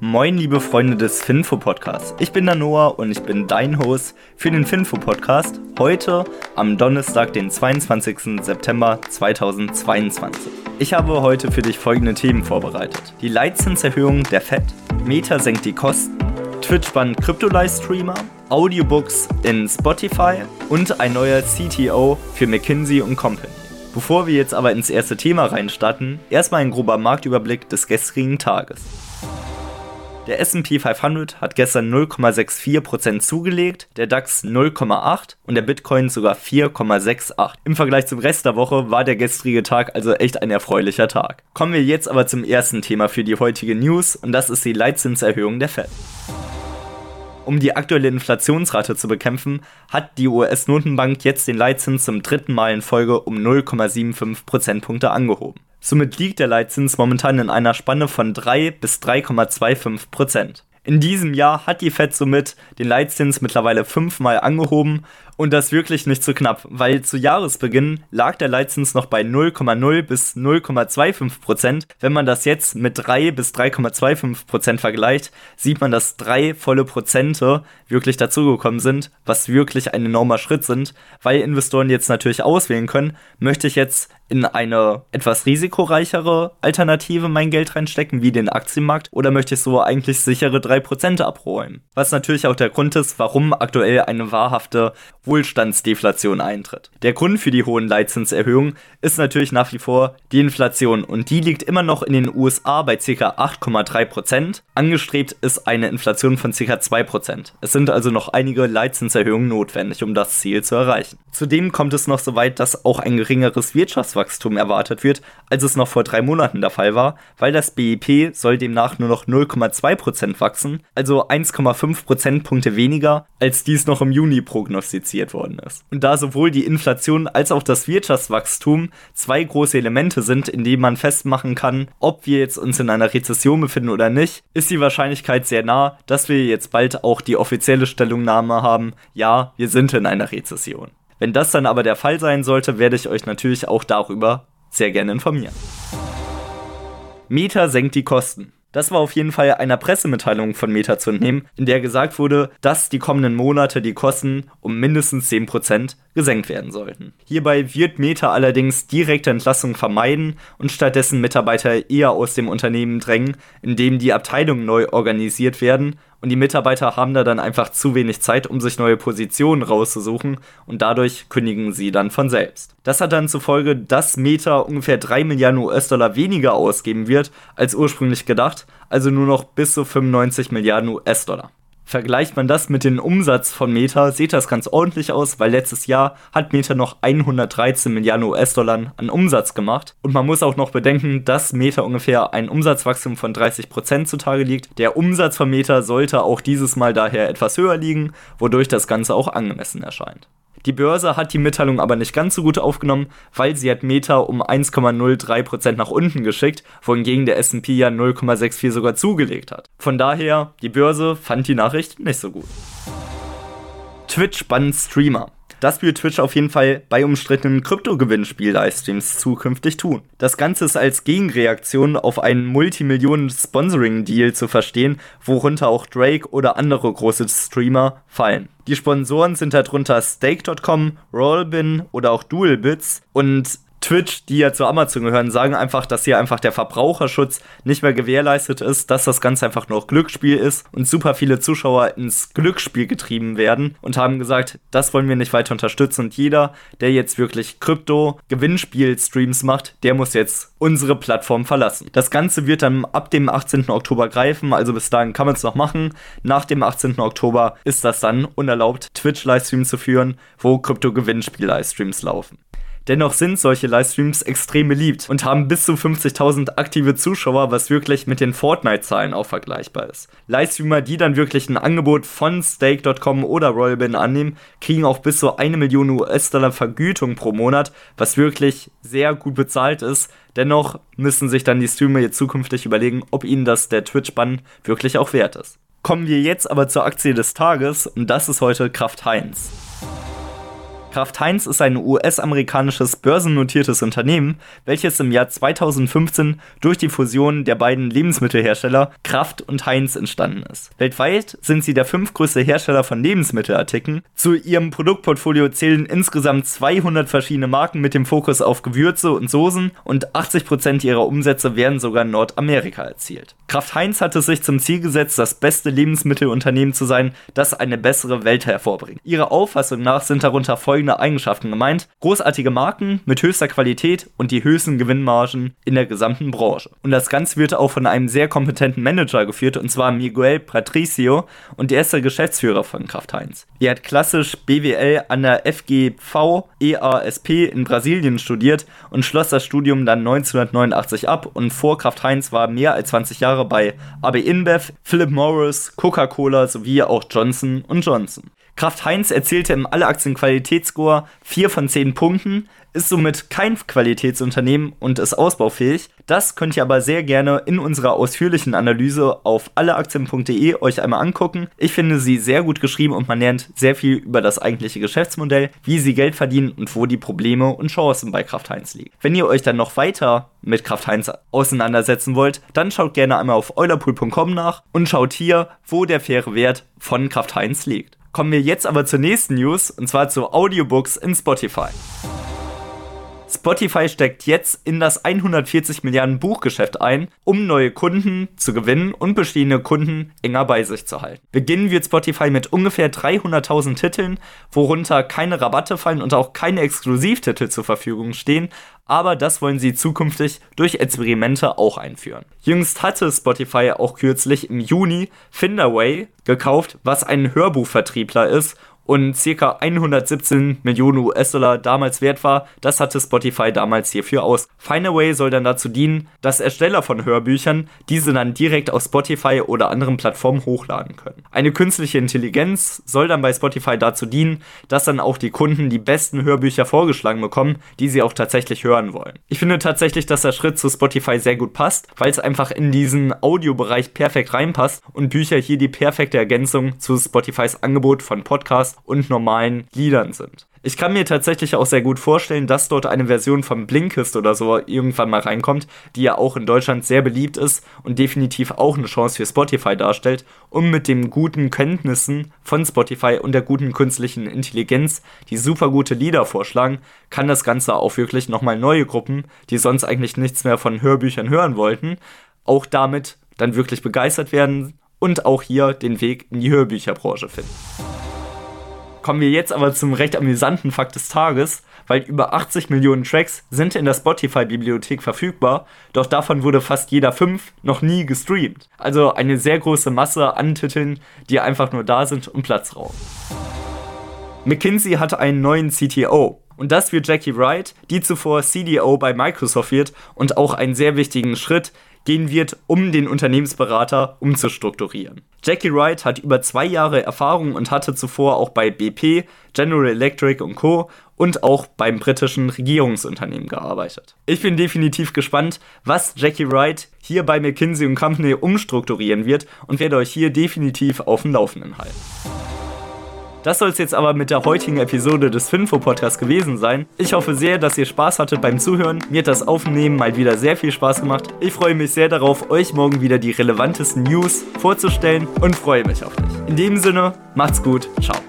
Moin, liebe Freunde des Finfo Podcasts. Ich bin der Noah und ich bin dein Host für den Finfo Podcast. Heute am Donnerstag, den 22. September 2022. Ich habe heute für dich folgende Themen vorbereitet: Die Leitzinserhöhung der FED, Meta senkt die Kosten, Twitch bannt Krypto-Livestreamer, Audiobooks in Spotify und ein neuer CTO für McKinsey Company. Bevor wir jetzt aber ins erste Thema reinstarten, erstmal ein grober Marktüberblick des gestrigen Tages. Der SP 500 hat gestern 0,64% zugelegt, der DAX 0,8 und der Bitcoin sogar 4,68. Im Vergleich zum Rest der Woche war der gestrige Tag also echt ein erfreulicher Tag. Kommen wir jetzt aber zum ersten Thema für die heutige News und das ist die Leitzinserhöhung der Fed. Um die aktuelle Inflationsrate zu bekämpfen, hat die US-Notenbank jetzt den Leitzins zum dritten Mal in Folge um 0,75 Prozentpunkte angehoben. Somit liegt der Leitzins momentan in einer Spanne von 3 bis 3,25 Prozent. In diesem Jahr hat die Fed somit den Leitzins mittlerweile fünfmal angehoben und das wirklich nicht zu knapp, weil zu Jahresbeginn lag der Leitzins noch bei 0,0 bis 0,25 Prozent. Wenn man das jetzt mit 3 bis 3,25 Prozent vergleicht, sieht man, dass drei volle Prozente wirklich dazugekommen sind, was wirklich ein enormer Schritt sind, weil Investoren jetzt natürlich auswählen können, möchte ich jetzt in eine etwas risikoreichere Alternative mein Geld reinstecken, wie den Aktienmarkt, oder möchte ich so eigentlich sichere 3% abräumen? Was natürlich auch der Grund ist, warum aktuell eine wahrhafte Wohlstandsdeflation eintritt. Der Grund für die hohen Leitzinserhöhungen ist natürlich nach wie vor die Inflation und die liegt immer noch in den USA bei ca. 8,3%. Angestrebt ist eine Inflation von ca. 2%. Es sind also noch einige Leitzinserhöhungen notwendig, um das Ziel zu erreichen. Zudem kommt es noch so weit, dass auch ein geringeres Wirtschaftswachstum erwartet wird, als es noch vor drei Monaten der Fall war, weil das BIP soll demnach nur noch 0,2% wachsen, also 1,5 Prozentpunkte weniger, als dies noch im Juni prognostiziert worden ist. Und da sowohl die Inflation als auch das Wirtschaftswachstum zwei große Elemente sind, in denen man festmachen kann, ob wir jetzt uns in einer Rezession befinden oder nicht, ist die Wahrscheinlichkeit sehr nah, dass wir jetzt bald auch die offizielle Stellungnahme haben, ja, wir sind in einer Rezession. Wenn das dann aber der Fall sein sollte, werde ich euch natürlich auch darüber sehr gerne informieren. Meta senkt die Kosten. Das war auf jeden Fall einer Pressemitteilung von Meta zu entnehmen, in der gesagt wurde, dass die kommenden Monate die Kosten um mindestens 10% gesenkt werden sollten. Hierbei wird Meta allerdings direkte Entlassungen vermeiden und stattdessen Mitarbeiter eher aus dem Unternehmen drängen, indem die Abteilungen neu organisiert werden und die Mitarbeiter haben da dann einfach zu wenig Zeit, um sich neue Positionen rauszusuchen und dadurch kündigen sie dann von selbst. Das hat dann zur Folge, dass Meta ungefähr 3 Milliarden US-Dollar weniger ausgeben wird als ursprünglich gedacht, also nur noch bis zu 95 Milliarden US-Dollar. Vergleicht man das mit dem Umsatz von Meta, sieht das ganz ordentlich aus, weil letztes Jahr hat Meta noch 113 Milliarden US-Dollar an Umsatz gemacht. Und man muss auch noch bedenken, dass Meta ungefähr ein Umsatzwachstum von 30% zutage liegt. Der Umsatz von Meta sollte auch dieses Mal daher etwas höher liegen, wodurch das Ganze auch angemessen erscheint. Die Börse hat die Mitteilung aber nicht ganz so gut aufgenommen, weil sie hat Meta um 1,03% nach unten geschickt, wohingegen der S&P ja 0,64 sogar zugelegt hat. Von daher, die Börse fand die Nachricht nicht so gut. Twitch bannt Streamer. Das wird Twitch auf jeden Fall bei umstrittenen Krypto-Gewinnspiel-Livestreams zukünftig tun. Das Ganze ist als Gegenreaktion auf einen Multimillionen-Sponsoring-Deal zu verstehen, worunter auch Drake oder andere große Streamer fallen. Die Sponsoren sind darunter Stake.com, Rollbin oder auch Dualbits und Twitch, die ja zu Amazon gehören, sagen einfach, dass hier einfach der Verbraucherschutz nicht mehr gewährleistet ist, dass das Ganze einfach nur Glücksspiel ist und super viele Zuschauer ins Glücksspiel getrieben werden und haben gesagt, das wollen wir nicht weiter unterstützen und jeder, der jetzt wirklich Krypto-Gewinnspiel-Streams macht, der muss jetzt unsere Plattform verlassen. Das Ganze wird dann ab dem 18. Oktober greifen, also bis dahin kann man es noch machen. Nach dem 18. Oktober ist das dann unerlaubt, Twitch-Livestreams zu führen, wo Krypto-Gewinnspiel-Livestreams laufen. Dennoch sind solche Livestreams extrem beliebt und haben bis zu 50.000 aktive Zuschauer, was wirklich mit den Fortnite-Zahlen auch vergleichbar ist. Livestreamer, die dann wirklich ein Angebot von Stake.com oder Royalbin annehmen, kriegen auch bis zu eine Million US-Dollar Vergütung pro Monat, was wirklich sehr gut bezahlt ist. Dennoch müssen sich dann die Streamer jetzt zukünftig überlegen, ob ihnen das der Twitch-Bann wirklich auch wert ist. Kommen wir jetzt aber zur Aktie des Tages und das ist heute Kraft Heinz. Kraft Heinz ist ein US-amerikanisches börsennotiertes Unternehmen, welches im Jahr 2015 durch die Fusion der beiden Lebensmittelhersteller Kraft und Heinz entstanden ist. Weltweit sind sie der fünftgrößte Hersteller von Lebensmittelartikeln. Zu ihrem Produktportfolio zählen insgesamt 200 verschiedene Marken mit dem Fokus auf Gewürze und Soßen und 80% ihrer Umsätze werden sogar in Nordamerika erzielt. Kraft Heinz hat es sich zum Ziel gesetzt, das beste Lebensmittelunternehmen zu sein, das eine bessere Welt hervorbringt. Ihrer Auffassung nach sind darunter folgende folgende Eigenschaften gemeint. Großartige Marken mit höchster Qualität und die höchsten Gewinnmargen in der gesamten Branche. Und das Ganze wird auch von einem sehr kompetenten Manager geführt, und zwar Miguel Patricio und der erste Geschäftsführer von Kraft Heinz. Er hat klassisch BWL an der FGV EASP in Brasilien studiert und schloss das Studium dann 1989 ab und vor Kraft Heinz war mehr als 20 Jahre bei AB InBev, Philip Morris, Coca-Cola sowie auch Johnson Johnson. Kraft Heinz erzielte im Alle-Aktien-Qualitätsscore 4 von 10 Punkten, ist somit kein Qualitätsunternehmen und ist ausbaufähig. Das könnt ihr aber sehr gerne in unserer ausführlichen Analyse auf alleaktien.de euch einmal angucken. Ich finde sie sehr gut geschrieben und man lernt sehr viel über das eigentliche Geschäftsmodell, wie sie Geld verdienen und wo die Probleme und Chancen bei Kraft Heinz liegen. Wenn ihr euch dann noch weiter mit Kraft Heinz auseinandersetzen wollt, dann schaut gerne einmal auf eulerpool.com nach und schaut hier, wo der faire Wert von Kraft Heinz liegt. Kommen wir jetzt aber zur nächsten News und zwar zu Audiobooks in Spotify. Spotify steckt jetzt in das 140 Milliarden Buchgeschäft ein, um neue Kunden zu gewinnen und bestehende Kunden enger bei sich zu halten. Beginnen wird Spotify mit ungefähr 300.000 Titeln, worunter keine Rabatte fallen und auch keine Exklusivtitel zur Verfügung stehen, aber das wollen sie zukünftig durch Experimente auch einführen. Jüngst hatte Spotify auch kürzlich im Juni Finderway gekauft, was ein Hörbuchvertriebler ist und ca. 117 Millionen US-Dollar damals wert war. Das hatte Spotify damals hierfür aus. Findaway soll dann dazu dienen, dass Ersteller von Hörbüchern diese dann direkt auf Spotify oder anderen Plattformen hochladen können. Eine künstliche Intelligenz soll dann bei Spotify dazu dienen, dass dann auch die Kunden die besten Hörbücher vorgeschlagen bekommen, die sie auch tatsächlich hören wollen. Ich finde tatsächlich, dass der Schritt zu Spotify sehr gut passt, weil es einfach in diesen Audiobereich perfekt reinpasst und Bücher hier die perfekte Ergänzung zu Spotifys Angebot von Podcasts und normalen Liedern sind. Ich kann mir tatsächlich auch sehr gut vorstellen, dass dort eine Version von Blinkist oder so irgendwann mal reinkommt, die ja auch in Deutschland sehr beliebt ist und definitiv auch eine Chance für Spotify darstellt, um mit den guten Kenntnissen von Spotify und der guten künstlichen Intelligenz, die super gute Lieder vorschlagen, kann das Ganze auch wirklich nochmal neue Gruppen, die sonst eigentlich nichts mehr von Hörbüchern hören wollten, auch damit dann wirklich begeistert werden und auch hier den Weg in die Hörbücherbranche finden. Kommen wir jetzt aber zum recht amüsanten Fakt des Tages, weil über 80 Millionen Tracks sind in der Spotify-Bibliothek verfügbar, doch davon wurde fast jeder fünf noch nie gestreamt. Also eine sehr große Masse an Titeln, die einfach nur da sind und Platz rauben. McKinsey hat einen neuen CTO. Und das wird Jackie Wright, die zuvor CDO bei Microsoft wird und auch einen sehr wichtigen Schritt gehen wird, um den Unternehmensberater umzustrukturieren. Jackie Wright hat über zwei Jahre Erfahrung und hatte zuvor auch bei BP, General Electric und Co. und auch beim britischen Regierungsunternehmen gearbeitet. Ich bin definitiv gespannt, was Jackie Wright hier bei McKinsey Company umstrukturieren wird und werde euch hier definitiv auf dem Laufenden halten. Das soll es jetzt aber mit der heutigen Episode des Finfo Podcasts gewesen sein. Ich hoffe sehr, dass ihr Spaß hattet beim Zuhören. Mir hat das Aufnehmen mal wieder sehr viel Spaß gemacht. Ich freue mich sehr darauf, euch morgen wieder die relevantesten News vorzustellen und freue mich auf dich. In dem Sinne, macht's gut, ciao.